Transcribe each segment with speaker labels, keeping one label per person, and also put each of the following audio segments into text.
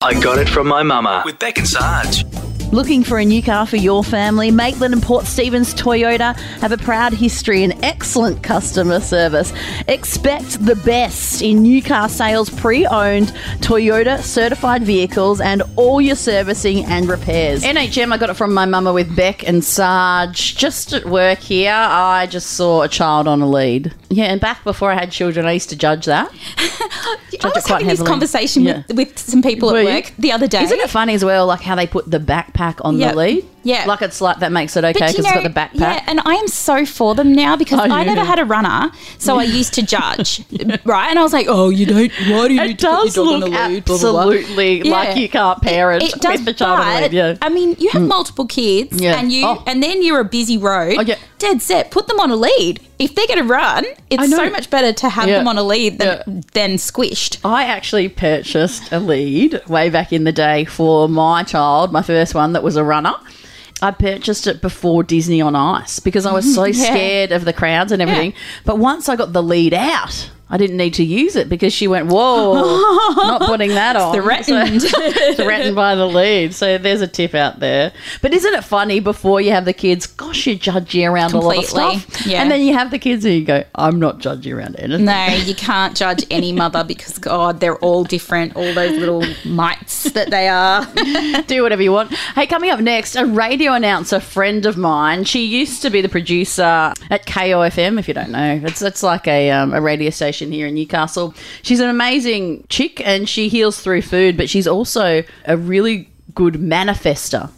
Speaker 1: I got it from my mama with Beck and Sarge.
Speaker 2: Looking for a new car for your family? Maitland and Port Stephens Toyota have a proud history and excellent customer service. Expect the best in new car sales, pre owned Toyota certified vehicles, and all your servicing and repairs. NHM, I got it from my mama with Beck and Sarge. Just at work here, I just saw a child on a lead. Yeah, and back before I had children, I used to judge that.
Speaker 3: I was having this conversation
Speaker 2: Yeah.
Speaker 3: with, with some people
Speaker 2: Were
Speaker 3: at
Speaker 2: you?
Speaker 3: work the other day.
Speaker 2: Isn't it funny as well, like how they put the backpack on
Speaker 3: Yep.
Speaker 2: the lead?
Speaker 3: Yeah.
Speaker 2: Like it's like that makes it okay because it's got the backpack.
Speaker 3: Yeah, and I am so for them now because oh,
Speaker 2: Are
Speaker 3: I never had a runner, so I used to judge, right? And I was like, oh, you don't. Why do you need
Speaker 2: It
Speaker 3: to put
Speaker 2: does
Speaker 3: your dog
Speaker 2: look
Speaker 3: on the lead? Blah, blah, blah.
Speaker 2: absolutely like
Speaker 3: Yeah.
Speaker 2: you can't parent
Speaker 3: It, it does,
Speaker 2: with the child on the
Speaker 3: but,
Speaker 2: lead. Yeah.
Speaker 3: I mean, you have mm. multiple kids,
Speaker 2: Yeah.
Speaker 3: and you,
Speaker 2: Oh.
Speaker 3: and then you're a busy road.
Speaker 2: Oh, yeah.
Speaker 3: Dead set. Put them on a lead. If they're going to run, it's so much better to have
Speaker 2: Yeah.
Speaker 3: them on a lead than,
Speaker 2: Yeah.
Speaker 3: than squished.
Speaker 2: I actually purchased a lead way back in the day for my child, my first one that was a runner. I purchased it before Disney on Ice because I was so
Speaker 3: Yeah.
Speaker 2: scared of the crowds and everything. But once I got the lead out, I didn't need to use it because she went, Whoa, not putting that on.
Speaker 3: Threatened.
Speaker 2: So- threatened by the lead. So there's a tip out there. But isn't it funny before you have the kids, gosh, you're judgy around a lot of
Speaker 3: Completely.
Speaker 2: stuff.
Speaker 3: Yeah.
Speaker 2: And then you have the kids and you go, I'm not judgy around anything.
Speaker 3: No, you can't judge any mother because God, they're all different. All those little mites that they are.
Speaker 2: do whatever you want. Hey, coming up next, a radio announcer friend of mine. She used to be the producer at KOFM. If you don't know, it's it's like a um, a radio station here in Newcastle. She's an amazing chick, and she heals through food. But she's also a really good manifester.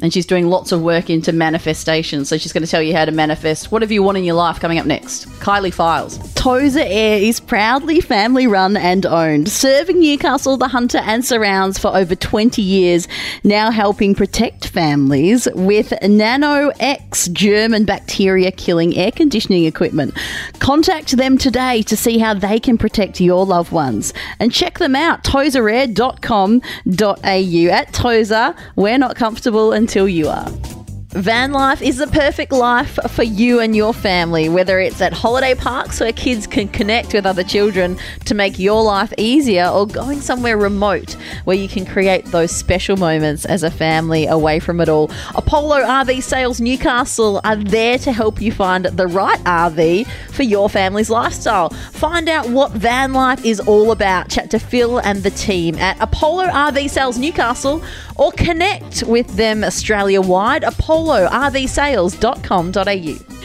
Speaker 2: And she's doing lots of work into manifestation. So she's going to tell you how to manifest whatever you want in your life coming up next. Kylie Files. Tozer Air is proudly family run and owned, serving Newcastle, the Hunter, and surrounds for over 20 years, now helping protect families with Nano X German bacteria killing air conditioning equipment. Contact them today to see how they can protect your loved ones. And check them out, tozerair.com.au. At Tozer, we're not comfortable until you are. Van life is the perfect life for you and your family, whether it's at holiday parks where kids can connect with other children to make your life easier, or going somewhere remote where you can create those special moments as a family away from it all. Apollo RV Sales Newcastle are there to help you find the right RV for your family's lifestyle. Find out what van life is all about. Chat to Phil and the team at Apollo RV Sales Newcastle or connect with them Australia wide. ApolloRVSales.com.au.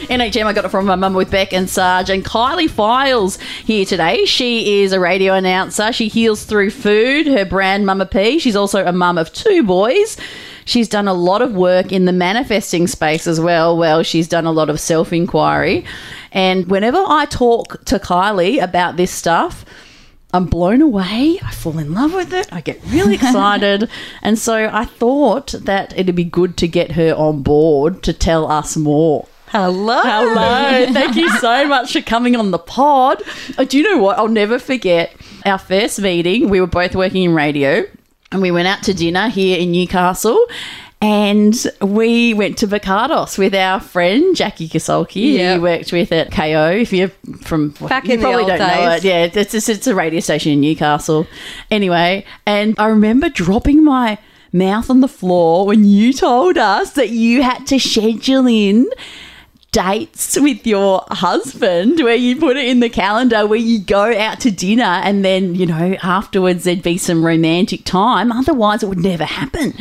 Speaker 2: NHM, I got it from my mum with Beck and Sarge and Kylie Files here today. She is a radio announcer. She heals through food. Her brand Mama P. She's also a mum of two boys. She's done a lot of work in the manifesting space as well. Well, she's done a lot of self inquiry. And whenever I talk to Kylie about this stuff, I'm blown away. I fall in love with it. I get really excited. and so I thought that it'd be good to get her on board to tell us more.
Speaker 3: Hello.
Speaker 2: Hello. Thank you so much for coming on the pod. Oh, do you know what? I'll never forget our first meeting. We were both working in radio and we went out to dinner here in Newcastle. And we went to Bacardos with our friend Jackie Kasolki,
Speaker 4: Yeah.
Speaker 2: who worked with at KO. If you're from
Speaker 4: Back
Speaker 2: you
Speaker 4: in the old
Speaker 2: don't know
Speaker 4: days.
Speaker 2: it. Yeah, it's just, it's a radio station in Newcastle. Anyway, and I remember dropping my mouth on the floor when you told us that you had to schedule in dates with your husband where you put it in the calendar where you go out to dinner and then you know afterwards there'd be some romantic time otherwise it would never happen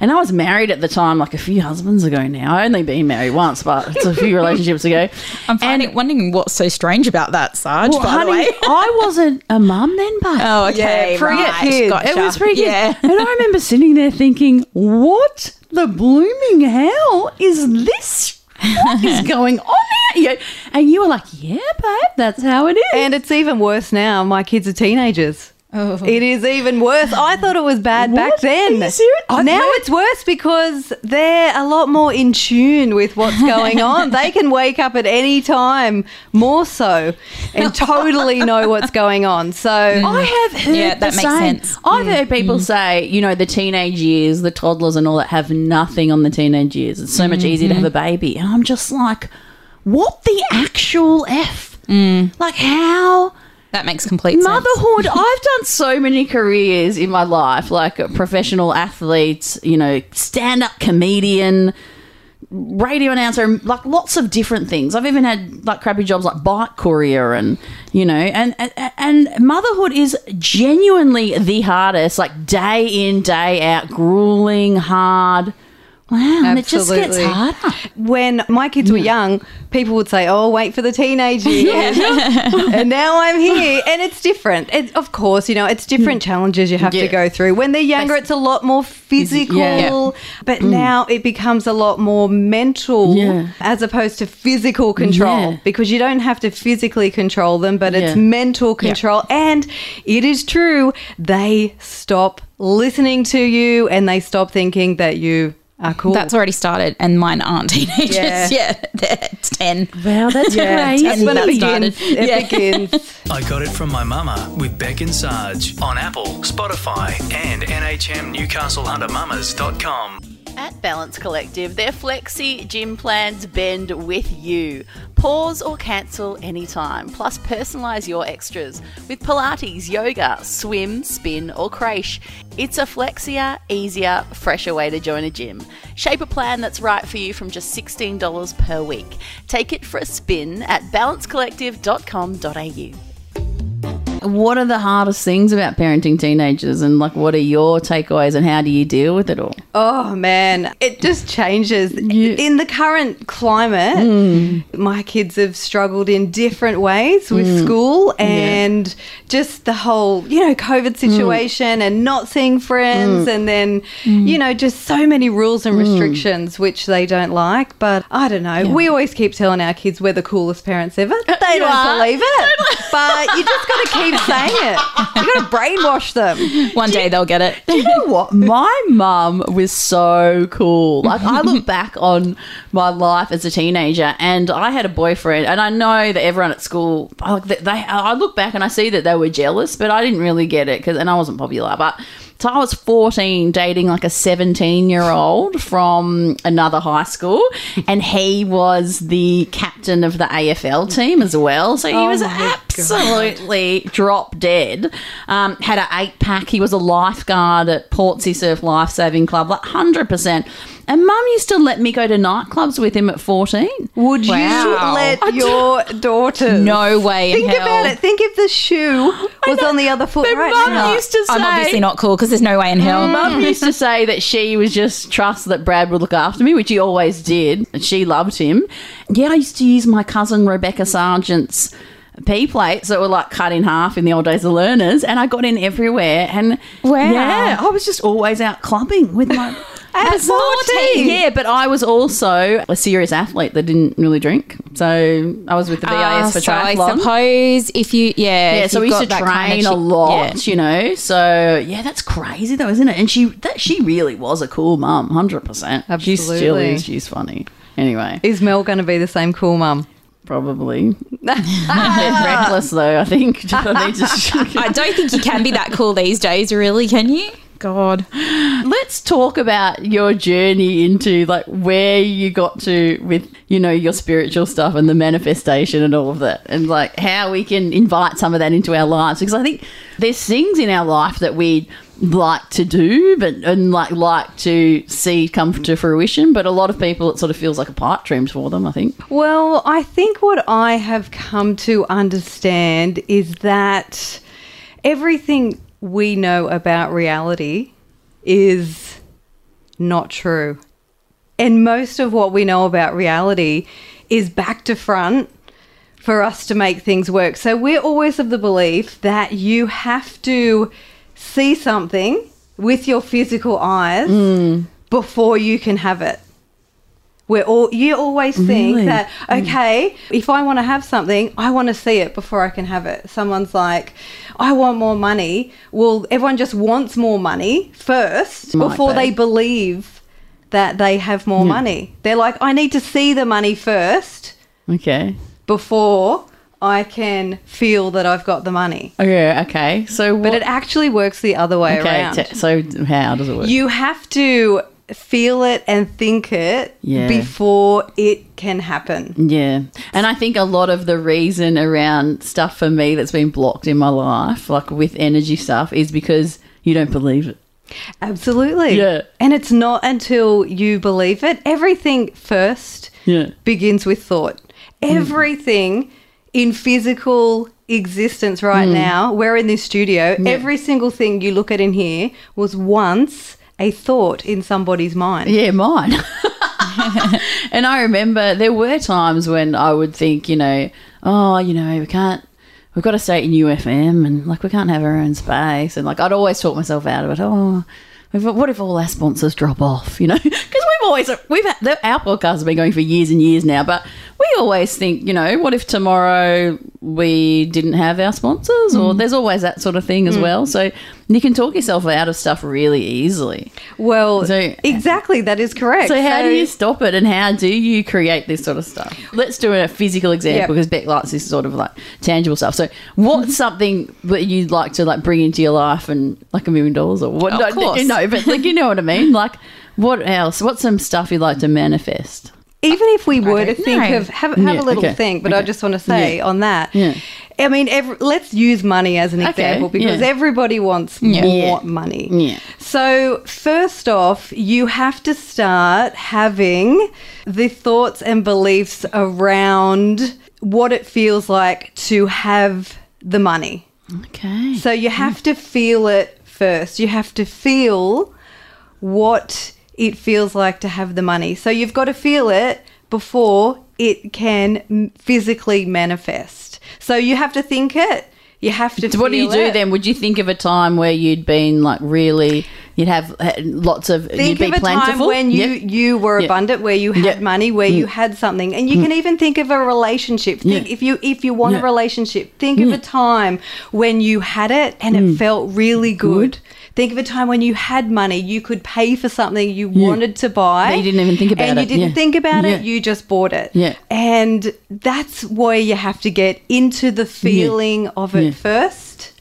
Speaker 2: and I was married at the time, like a few husbands ago now. I only been married once, but it's a few relationships ago.
Speaker 3: I'm finding, wondering what's so strange about that, Sarge,
Speaker 2: Well,
Speaker 3: by
Speaker 2: honey,
Speaker 3: the way.
Speaker 2: I wasn't a mum then, but
Speaker 3: Oh, okay.
Speaker 4: Yeah, pre-
Speaker 3: right.
Speaker 4: kids.
Speaker 3: Gotcha.
Speaker 2: it was pretty good.
Speaker 3: Yeah.
Speaker 2: And I remember sitting there thinking, what the blooming hell is this? What is going on here? And you were like, yeah, babe, that's how it is.
Speaker 4: And it's even worse now. My kids are teenagers.
Speaker 3: Oh.
Speaker 4: It is even worse. I thought it was bad back then.
Speaker 2: Are you serious?
Speaker 4: Now it's worse because they're a lot more in tune with what's going on. they can wake up at any time, more so, and totally know what's going on. So
Speaker 2: I have heard
Speaker 3: Yeah, that
Speaker 2: the
Speaker 3: makes
Speaker 2: same.
Speaker 3: sense.
Speaker 2: I've mm. heard people mm. say, you know, the teenage years, the toddlers and all that have nothing on the teenage years. It's so much mm-hmm. easier to have a baby. And I'm just like, what the actual F? Mm. Like, how
Speaker 3: That makes complete sense.
Speaker 2: Motherhood, I've done so many careers in my life, like professional athletes, you know, stand up comedian, radio announcer, like lots of different things. I've even had like crappy jobs like bike courier and, you know, and, and, and motherhood is genuinely the hardest, like day in, day out, grueling, hard. Wow, and it just gets
Speaker 4: Absolutely.
Speaker 2: harder.
Speaker 4: When my kids were young, people would say, "Oh, wait for the teenage years," and now I'm here, and it's different. It, of course, you know, it's different hmm. challenges you have
Speaker 2: Yeah.
Speaker 4: to go through. When they're younger, it's a lot more physical,
Speaker 2: Yeah.
Speaker 4: but hmm. now it becomes a lot more mental
Speaker 2: Yeah.
Speaker 4: as opposed to physical control
Speaker 2: Yeah.
Speaker 4: because you don't have to physically control them, but it's
Speaker 2: Yeah.
Speaker 4: mental control. And it is true, they stop listening to you and they stop thinking that you are cool.
Speaker 3: That's already started, and mine aren't teenagers.
Speaker 4: Yeah.
Speaker 3: Yeah, they're 10.
Speaker 2: Wow, that's crazy.
Speaker 4: That's when it
Speaker 3: that
Speaker 4: begins.
Speaker 3: started.
Speaker 4: It
Speaker 3: Yeah.
Speaker 4: begins.
Speaker 1: I got it from my mama with Beck and Sarge on Apple, Spotify, and NHMNewcastleHunterMamas.com.
Speaker 2: At Balance Collective, their flexi gym plans bend with you. Pause or cancel anytime, plus personalise your extras with Pilates, yoga, swim, spin, or creche. It's a flexier, easier, fresher way to join a gym. Shape a plan that's right for you from just $16 per week. Take it for a spin at balancecollective.com.au. What are the hardest things about parenting teenagers, and like, what are your takeaways, and how do you deal with it all?
Speaker 4: Oh man, it just changes. In the current climate, mm. my kids have struggled in different ways with mm. school and just the whole, you know, COVID mm. situation and not seeing friends and then, you know, just so many rules and restrictions which they don't like. But I don't know. We always keep telling our kids we're the coolest parents ever. They
Speaker 2: You
Speaker 4: don't
Speaker 2: are.
Speaker 4: believe it. but you just got to keep saying it. You got to brainwash them.
Speaker 3: One day they'll get it.
Speaker 2: Do you know what? My mum was so cool. Like I look back on my life as a teenager, and I had a boyfriend, and I know that everyone at school, like they I look back and I see that they were jealous, but I didn't really get it because, and I wasn't popular, but. So I was 14 dating like a 17 year old from another high school and he was the captain of the AFL team as well. So he was absolutely drop dead. Um, had an eight pack. He was a lifeguard at Portsea Surf Life Saving Club, like 100%. And mum used to let me go to nightclubs with him at 14.
Speaker 4: Would you
Speaker 3: Wow.
Speaker 4: let your daughter?
Speaker 3: No way in
Speaker 4: Think
Speaker 3: hell.
Speaker 4: about it. Think if the shoe was on the other foot
Speaker 2: But
Speaker 4: right
Speaker 2: mum
Speaker 4: now.
Speaker 2: used to say,
Speaker 3: I'm obviously not cool because there's no way in hell. Mm.
Speaker 2: Mum used to say that she was just trust that Brad would look after me, which he always did. And she loved him. Yeah, I used to use my cousin Rebecca Sargent's P plates that were like cut in half in the old days of learners, and I got in everywhere. And
Speaker 3: Wow.
Speaker 2: yeah, I was just always out clubbing with my.
Speaker 4: At 14?
Speaker 2: Yeah, but I was also a serious athlete that didn't really drink. So I was with the VIS
Speaker 3: Ah,
Speaker 2: for
Speaker 3: so I suppose if you, yeah,
Speaker 2: Yeah, so we
Speaker 3: you've
Speaker 2: used to train
Speaker 3: kind of
Speaker 2: a
Speaker 3: chi-
Speaker 2: lot,
Speaker 3: yeah.
Speaker 2: you know. So yeah, that's crazy though, isn't it? And she that she really was a cool mum, hundred percent. She still
Speaker 4: Absolutely.
Speaker 2: is. She's funny. Anyway,
Speaker 4: Is Mel going to be the same cool mum?
Speaker 2: probably a bit reckless though. I think. I need to-
Speaker 3: I don't think you can be that cool these days, really, can you? God.
Speaker 2: Let's talk about your journey into like where you got to with you know your spiritual stuff and the manifestation and all of that, and like how we can invite some of that into our lives because I think there's things in our life that we like to do but and like like to see come to fruition but a lot of people it sort of feels like a pipe dream for them i think
Speaker 4: Well, I think what I have come to understand is that everything we know about reality is not true. And most of what we know about reality is back to front for us to make things work. So we're always of the belief that you have to see something with your physical eyes mm. before you can have it. We're all you always think
Speaker 2: Really?
Speaker 4: that hmm. okay, if I want to have something, I want to see it before I can have it. Someone's like, I want more money. Well, everyone just wants more money first
Speaker 2: Might
Speaker 4: before
Speaker 2: be.
Speaker 4: they believe that they have more hmm. money. They're like, I need to see the money first
Speaker 2: okay
Speaker 4: before I can feel that I've got the money.
Speaker 2: oh yeah okay so what
Speaker 4: But it actually works the other way
Speaker 2: okay
Speaker 4: around.
Speaker 2: t- so how does it work
Speaker 4: You have to feel it and think it
Speaker 2: Yeah.
Speaker 4: before it can happen.
Speaker 2: Yeah. And I think a lot of the reason around stuff for me that's been blocked in my life, like with energy stuff, is because you don't believe it.
Speaker 4: Absolutely.
Speaker 2: Yeah.
Speaker 4: And it's not until you believe it. Everything first
Speaker 2: Yeah.
Speaker 4: begins with thought. Mm. Everything in physical existence right mm. now, we're in this studio, every single thing you look at in here was once a thought in somebody's mind.
Speaker 2: Yeah, mine. and I remember there were times when I would think, you know, oh, you know, we can't, we've got to stay in UFM and like we can't have our own space. And like I'd always talk myself out of it. Oh, what if all our sponsors drop off, you know? Because we've always, we've our podcast has been going for years and years now, but always think, you know, what if tomorrow we didn't have our sponsors? Or mm. there's always that sort of thing as mm. well. So you can talk yourself out of stuff really easily.
Speaker 4: Well,
Speaker 2: So- uh,
Speaker 4: exactly, that is correct.
Speaker 2: So how do you stop it, and how do you create this sort of stuff? Let's do a physical example
Speaker 4: Yep.
Speaker 2: because Beck likes this sort of like tangible stuff. So, what's something that you'd like to like bring into your life, and like a million dollars or what?
Speaker 3: Of
Speaker 2: no,
Speaker 3: course.
Speaker 2: know, but like you know what I mean. Like, what else? What's some stuff you'd like to manifest?
Speaker 4: Even if we were to
Speaker 3: don't
Speaker 4: think
Speaker 3: know.
Speaker 4: of have, have
Speaker 2: Yeah,
Speaker 4: a little
Speaker 2: okay,
Speaker 4: think but i just want to say
Speaker 2: Yeah.
Speaker 4: on that
Speaker 2: Yeah.
Speaker 4: i mean ev let's use money as an
Speaker 2: Okay,
Speaker 4: example because
Speaker 2: yeah.
Speaker 4: everybody wants
Speaker 3: Yeah.
Speaker 4: more
Speaker 2: Yeah.
Speaker 4: money
Speaker 2: Yeah.
Speaker 4: so first off you have to start having the thoughts and beliefs around what it feels like to have the money
Speaker 2: Okay.
Speaker 4: so you have to feel it first. You have to feel what it feels like to have the money. So you've got to feel it before it can physically manifest. So you have to think it. You have to.
Speaker 2: So what do you do
Speaker 4: it.
Speaker 2: then? Would you think of a time where you'd been like really, you'd have lots of, you'd
Speaker 4: Think
Speaker 2: be
Speaker 4: of a
Speaker 2: plentiful?
Speaker 4: time when you
Speaker 2: Yep.
Speaker 4: you were
Speaker 2: Yeah.
Speaker 4: abundant, where you had.
Speaker 2: Mm.
Speaker 4: money, where you had something, and you can even think of a relationship. Think if you if you want a relationship, think of a time when you had it and
Speaker 2: Mm.
Speaker 4: it felt really good. Think of a time when you had money, you could pay for something you wanted to buy.
Speaker 2: But you didn't even think about
Speaker 4: and
Speaker 2: it.
Speaker 4: And you didn't
Speaker 2: Yeah.
Speaker 4: think about it, you just bought it.
Speaker 2: Yeah.
Speaker 4: And that's where you have to get into the feeling of it
Speaker 2: Yeah.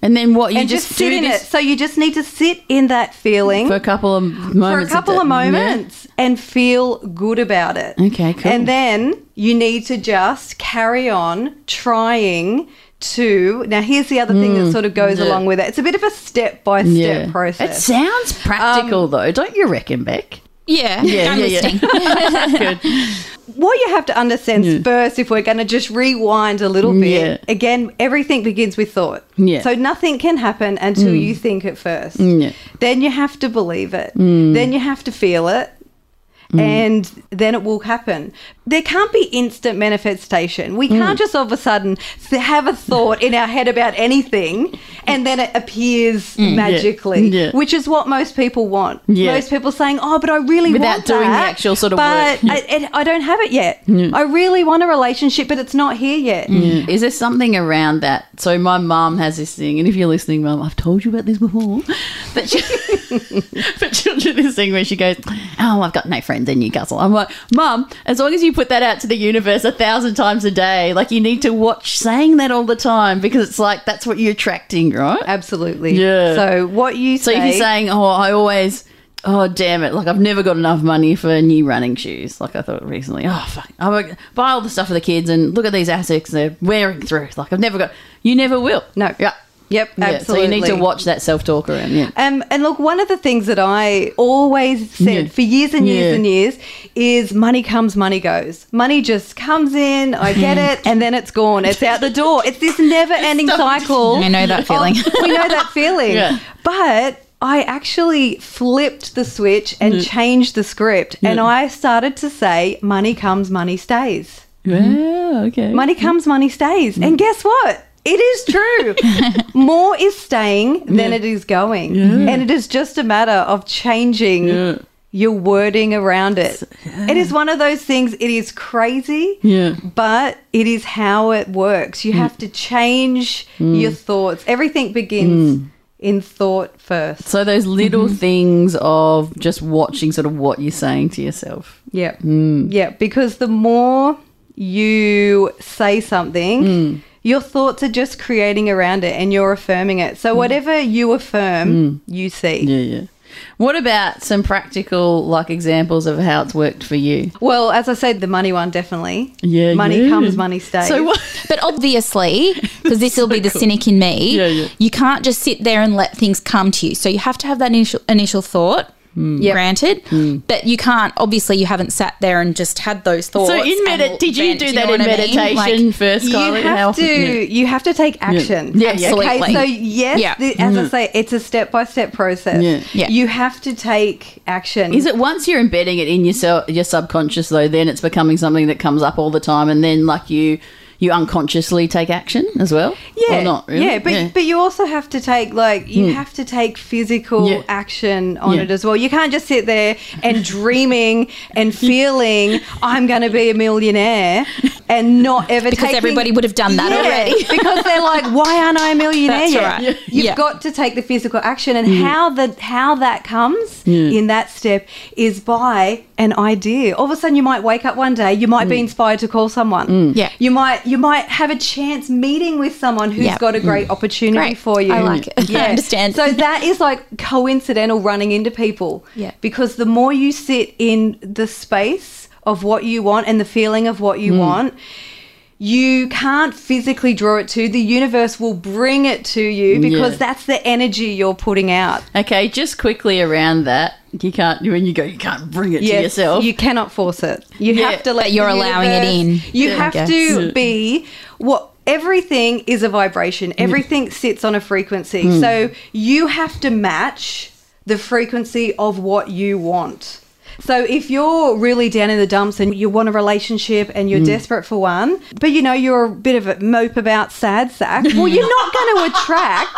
Speaker 2: And then what you
Speaker 4: and
Speaker 2: just,
Speaker 4: just, sit in
Speaker 2: this
Speaker 4: it. So you just need to sit in that feeling
Speaker 2: for a couple of moments.
Speaker 4: for a couple of moments and feel good about it.
Speaker 2: Okay, cool.
Speaker 4: And then you need to just carry on trying to. Now, here's the other thing that sort of goes
Speaker 2: Mm. yeah.
Speaker 4: along with it. It's a bit of a step by step process.
Speaker 2: It sounds practical though, don't you reckon, Beck?
Speaker 3: Yeah,
Speaker 2: Yeah,
Speaker 3: I'm
Speaker 2: yeah, yeah. Good.
Speaker 4: what you have to understand
Speaker 2: Yeah.
Speaker 4: first, if we're going to just rewind a little bit,
Speaker 2: Yeah.
Speaker 4: again, everything begins with thought.
Speaker 2: Yeah.
Speaker 4: So nothing can happen until mm. you think it first.
Speaker 2: Yeah.
Speaker 4: Then you have to believe it. Mm. Then you have to feel it. Mm. And then it will happen. There can't be instant manifestation. We can't mm. just all of a sudden have a thought in our head about anything and then it appears mm. magically,
Speaker 2: Yeah.
Speaker 4: which is what most people want.
Speaker 2: Yeah.
Speaker 4: Most people saying, "Oh, but I really
Speaker 2: Without
Speaker 4: want
Speaker 2: doing the actual sort of
Speaker 4: but
Speaker 2: work.
Speaker 4: I, I don't have it yet. I really want a relationship, but it's not here yet.
Speaker 2: Is there something around that? So my mum has this thing, and if you're listening, mum, I've told you about this before. But she, but she'll do this thing where she goes, "Oh, I've got no friends in Newcastle." I'm like, "Mum, as long as you put that out to the universe a thousand times a day, like you need to watch saying that all the time because it's like that's what you're attracting, right?"
Speaker 4: Absolutely.
Speaker 2: Yeah.
Speaker 4: So what you
Speaker 2: So
Speaker 4: say?
Speaker 2: if you're saying, "Oh, I always," oh damn it, like I've never got enough money for new running shoes. Like I thought recently, oh fuck, I buy all the stuff for the kids and look at these Asics they're wearing through. Like I've never got. You never will.
Speaker 4: No.
Speaker 2: Yeah.
Speaker 4: Yep,
Speaker 2: Yeah,
Speaker 4: absolutely.
Speaker 2: So you need to watch that self talk around. Yeah.
Speaker 4: Um, and look, one of the things that I always said
Speaker 2: Yeah.
Speaker 4: for years and years
Speaker 2: Yeah.
Speaker 4: and years is money comes, money goes. Money just comes in, I get it, and then it's gone. It's out the door. It's this never ending cycle.
Speaker 3: I know that
Speaker 4: of-
Speaker 3: feeling.
Speaker 4: Oh, we know that feeling.
Speaker 2: Yeah.
Speaker 4: But I actually flipped the switch and mm. changed the script. And I started to say, money comes, money stays. Mm-hmm.
Speaker 2: Yeah. Okay.
Speaker 4: Money comes, money stays. And mm. guess what? It is true. More is staying than it is going. And it is just a matter of changing
Speaker 2: Yeah.
Speaker 4: your wording around it. It is one of those things, it is crazy,
Speaker 2: Yeah.
Speaker 4: but it is how it works. You mm. have to change
Speaker 2: Mm.
Speaker 4: your thoughts. Everything begins mm. in thought first.
Speaker 2: So those little mm-hmm. things of just watching sort of what you're saying to yourself.
Speaker 4: Yeah. Mm. Yeah, because the more you say something, your thoughts are just creating around it and you're affirming it. So mm. whatever you affirm, mm. you see.
Speaker 2: Yeah, yeah. What about some practical like examples of how it's worked for you?
Speaker 4: Well, as I said, the money one definitely.
Speaker 2: Yeah,
Speaker 4: money
Speaker 2: yeah.
Speaker 4: comes, money stays.
Speaker 2: So what?
Speaker 3: But obviously, because this will be the cynic in me,
Speaker 2: Yeah, yeah.
Speaker 3: you can't just sit there and let things come to you. So you have to have that initial initial thought.
Speaker 2: Mm.
Speaker 3: Granted, but you can't. Obviously, you haven't sat there and just had those thoughts.
Speaker 2: So in
Speaker 3: and
Speaker 2: medit, did you
Speaker 3: vent,
Speaker 2: do
Speaker 3: you
Speaker 2: that
Speaker 3: know
Speaker 2: in
Speaker 3: what I mean?
Speaker 2: meditation
Speaker 3: Like,
Speaker 2: first,
Speaker 4: you
Speaker 2: Kylie?
Speaker 4: Have to
Speaker 2: yeah.
Speaker 4: you have to take action.
Speaker 2: Yeah, yeah, okay.
Speaker 3: Absolutely.
Speaker 4: Okay, so yes,
Speaker 3: Yeah.
Speaker 4: the, as I say, it's a step by step process.
Speaker 2: Yeah.
Speaker 3: Yeah.
Speaker 4: You have to take action.
Speaker 2: Is it once you're embedding it in yourself, your subconscious though, then it's becoming something that comes up all the time, and then like you, you unconsciously take action as well.
Speaker 4: Yeah,
Speaker 2: or not really?
Speaker 4: yeah, but but you also have to take like you hmm. have to take physical
Speaker 2: Yeah.
Speaker 4: action on
Speaker 2: Yeah.
Speaker 4: it as well. You can't just sit there and dreaming and feeling I'm going to be a millionaire and not ever
Speaker 3: Because
Speaker 4: taking-
Speaker 3: everybody would have done that
Speaker 4: Yeah,
Speaker 3: already.
Speaker 4: because they're like, why aren't I a millionaire
Speaker 3: That's right. Yeah.
Speaker 4: You've
Speaker 3: Yeah.
Speaker 4: got to take the physical action, and hmm. how the how that comes hmm. in that step is by an idea. All of a sudden, you might wake up one day, you might be mm. inspired to call someone. Mm.
Speaker 3: Yeah.
Speaker 4: you might you might have a chance meeting with someone who's
Speaker 3: Yeah.
Speaker 4: got a mm. great opportunity
Speaker 3: Great.
Speaker 4: for you.
Speaker 3: I like it. I understand.
Speaker 4: So that is like coincidental running into people.
Speaker 3: Yeah.
Speaker 4: Because the more you sit in the space of what you want and the feeling of what you
Speaker 3: Mm.
Speaker 4: want, you can't physically draw it to. The universe will bring it to you because
Speaker 2: Yeah.
Speaker 4: that's the energy you're putting out.
Speaker 2: Okay, just quickly around that, you can't when you go, you can't bring it to yourself.
Speaker 4: You cannot force it. You
Speaker 2: Yeah,
Speaker 4: have to let
Speaker 3: you're allowing it in,
Speaker 4: You have to be what everything is a vibration. Everything sits on a frequency.
Speaker 2: Hmm.
Speaker 4: So you have to match the frequency of what you want. So if you're really down in the dumps and you want a relationship and you're desperate for one, but you know you're a bit of a mope about sad sack, well you're not going to attract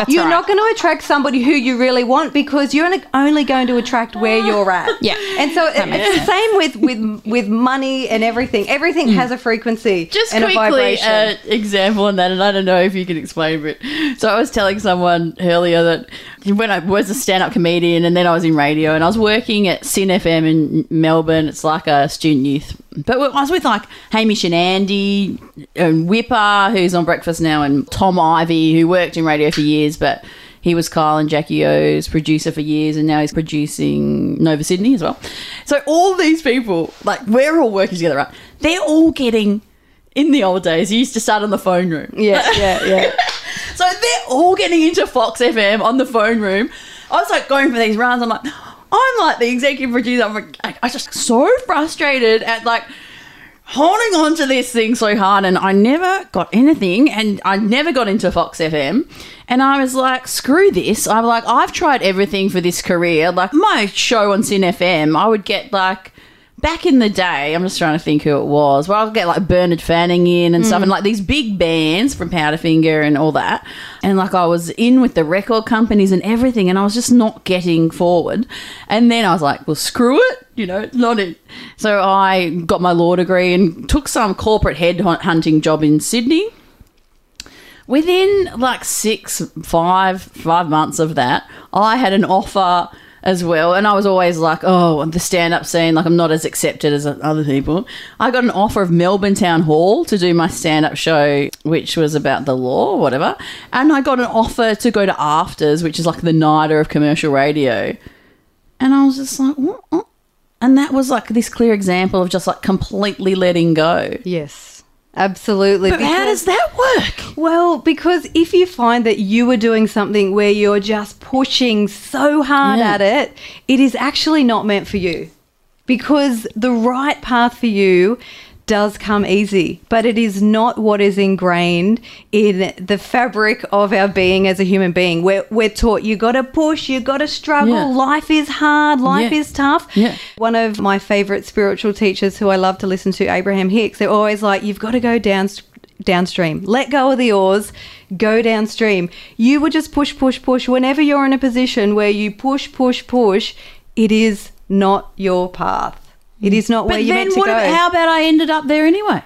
Speaker 3: That's
Speaker 4: you're
Speaker 3: right.
Speaker 4: not going to attract somebody who you really want because you're only- only going to attract where you're at.
Speaker 3: Yeah.
Speaker 4: And so it- it's the same with, with with money and everything. Everything has a frequency
Speaker 2: just
Speaker 4: and a
Speaker 2: quickly,
Speaker 4: vibration.
Speaker 2: uh, example on that, and I don't know if you can explain it. So I was telling someone earlier that when I was a stand-up comedian, and then I was in radio, and I was working at SYN FM in Melbourne. It's like a student youth, but I was with like Hamish and Andy and Wippa, who's on Breakfast now, and Tom Ivey, who worked in radio for years, but. He was Kyle and Jackie O's producer for years, and now he's producing Nova Sydney as well. So all these people, like we're all working together, right? They're all getting in the old days, you used to start on the phone room.
Speaker 4: yeah, yeah, yeah.
Speaker 2: So they're all getting into Fox FM on the phone room. I was like going for these runs. I'm like, I'm like the executive producer. I'm like, I just so frustrated at like holding on to this thing so hard and I never got anything and I never got into Fox FM and I was like screw this. I'm like I've tried everything for this career. Like my show on SYN FM I would get like back in the day I'm just trying to think who it was where I'll get like Bernard Fanning in and stuff and mm. like these big bands from Powderfinger and all that and like I was in with the record companies and everything and I was just not getting forward and then I was like well screw it you know, it's not it. So I got my law degree and took some corporate head hunting job in Sydney. Within like six, five, five months of that, I had an offer as well. And I was always like, oh, the stand up scene, like I'm not as accepted as other people. I got an offer of Melbourne Town Hall to do my stand up show, which was about the law whatever. And I got an offer to go to Afters, which is like the nighter of commercial radio. And I was just like, what? And that was like this clear example of just like completely letting go.
Speaker 4: yes, absolutely.
Speaker 2: But how does that work?
Speaker 4: Well, because if you find that you are doing something where you're just pushing so hard
Speaker 2: Yeah.
Speaker 4: at it, it is actually not meant for you. Because the right path for you does come easy, but it is not what is ingrained in the fabric of our being as a human being. We're, we're taught you got to push, you got to struggle,
Speaker 2: Yeah.
Speaker 4: life is hard, life
Speaker 2: Yeah.
Speaker 4: is tough.
Speaker 2: Yeah.
Speaker 4: One of my favorite spiritual teachers who I love to listen to, Abraham Hicks, they're always like, you've got to go down downstream. Let go of the oars, go downstream. You would just push, push, push. Whenever you're in a position where you push, push, push, it is not your path. It is not where you're meant to
Speaker 2: what,
Speaker 4: go.
Speaker 2: how about I ended up there anyway?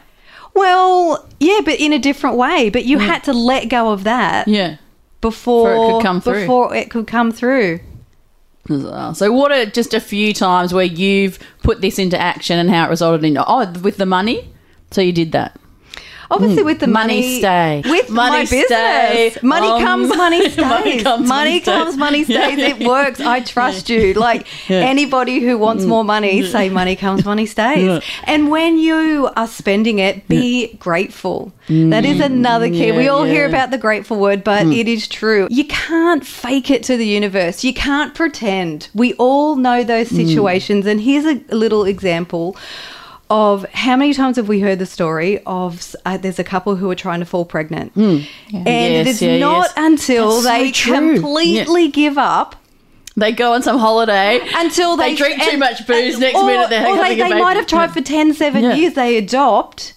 Speaker 4: well, yeah, but in a different way. But you hmm. had to let go of that
Speaker 2: Yeah.
Speaker 4: before
Speaker 2: Before it could come through.
Speaker 4: Before it could come through.
Speaker 2: So what are just a few times where you've put this into action and how it resulted in oh with the money? So you did that.
Speaker 4: Obviously, hmm. with the
Speaker 2: Money
Speaker 4: money,
Speaker 2: stay.
Speaker 4: with
Speaker 2: Money
Speaker 4: my business,
Speaker 2: stay.
Speaker 4: money
Speaker 2: Um,
Speaker 4: comes, money stays.
Speaker 2: money comes, money stays.
Speaker 4: comes, money stays.
Speaker 2: Yeah.
Speaker 4: It works. I trust you. Like anybody who wants mm. more money, mm. say money comes, money stays.
Speaker 2: Yeah.
Speaker 4: And when you are spending it, be grateful. Mm. That is another key. we
Speaker 2: Yeah,
Speaker 4: all hear about the grateful word, but it is true. You can't fake it to the universe. You can't pretend. We all know those situations. And here's a little example of how many times have we heard the story of uh, there's a couple who are trying to fall pregnant. And
Speaker 2: Yes,
Speaker 4: it is
Speaker 2: yeah,
Speaker 4: not
Speaker 2: yes.
Speaker 4: until
Speaker 2: That's
Speaker 4: they
Speaker 2: true.
Speaker 4: completely give up
Speaker 2: They go on some holiday
Speaker 4: until they,
Speaker 2: they drink too
Speaker 4: and-
Speaker 2: much booze.
Speaker 4: and-
Speaker 2: Next
Speaker 4: or-
Speaker 2: minute they're
Speaker 4: or they,
Speaker 2: a
Speaker 4: they
Speaker 2: baby.
Speaker 4: might have tried for 10 7
Speaker 2: Yeah.
Speaker 4: years they adopt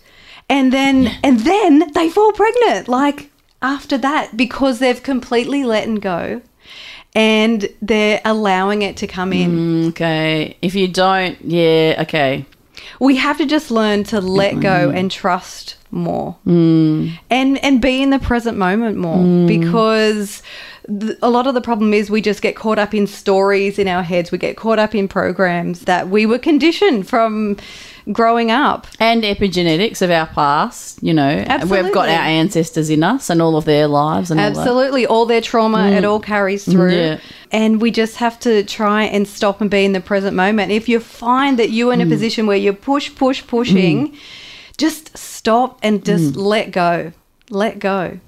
Speaker 4: and then and then they fall pregnant like after that because they've completely let go and they're allowing it to come in
Speaker 2: Okay, if you don't, yeah, okay.
Speaker 4: We have to just learn to let go and trust more. Mm. And and be in the present moment more mm. because th- a lot of the problem is we just get caught up in stories in our heads. We get caught up in programs that we were conditioned from growing up.
Speaker 2: And epigenetics of our past, you know, we've got our ancestors in us and all of their lives and
Speaker 4: absolutely. All their trauma it mm. all carries through.
Speaker 2: Yeah.
Speaker 4: and we just have to try and stop and be in the present moment. If you find that you're in a mm. position where you're push push pushing mm. just stop and just let go. Let go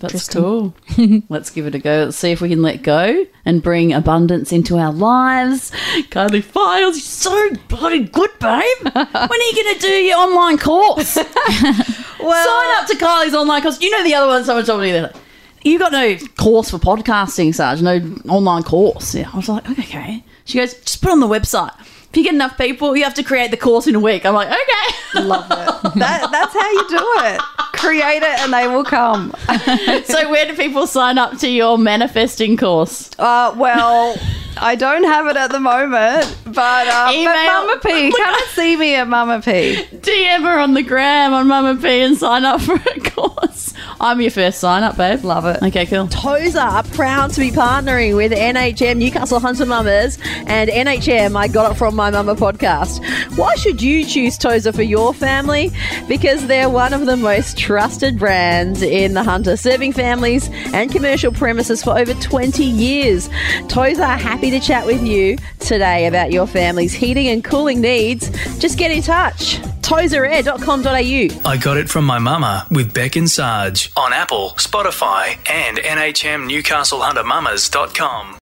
Speaker 2: That's cool. Let's give it a go. Let's see if we can let go and bring abundance into our lives. Kylie Files, you're so bloody good, babe. when are you going to do your online course? well, Sign up to Kylie's online course. You know the other one someone told me that. You got no course for podcasting, Sarge, no online course. Yeah, I was like, okay. She goes, just put on the website. If you get enough people, you have to create the course in a week. I'm like, okay.
Speaker 4: love it that, that's how you do it create it and they will come
Speaker 2: so where do people sign up to your manifesting course?
Speaker 4: uh, well I don't have it at the moment, but, uh, but
Speaker 2: Email-
Speaker 4: Mama P, come and see me at Mama P.
Speaker 2: DM her on the gram on Mama P and sign up for a course. I'm your first sign up, babe.
Speaker 4: Love it.
Speaker 2: Okay, cool.
Speaker 5: Tozer are proud to be partnering with NHM Newcastle Hunter Mamas and NHM I Got It From My Mama podcast. Why should you choose Tozer for your family? Because they're one of the most trusted brands in the Hunter, serving families and commercial premises for over 20 years. Tozer are happy to chat with you today about your family's heating and cooling needs. Just get in touch. tozerair.com.au.
Speaker 1: I got it from my mama with Beck and Sarge on Apple, Spotify, and NHM Newcastle NHMNewcastleHunterMamas.com.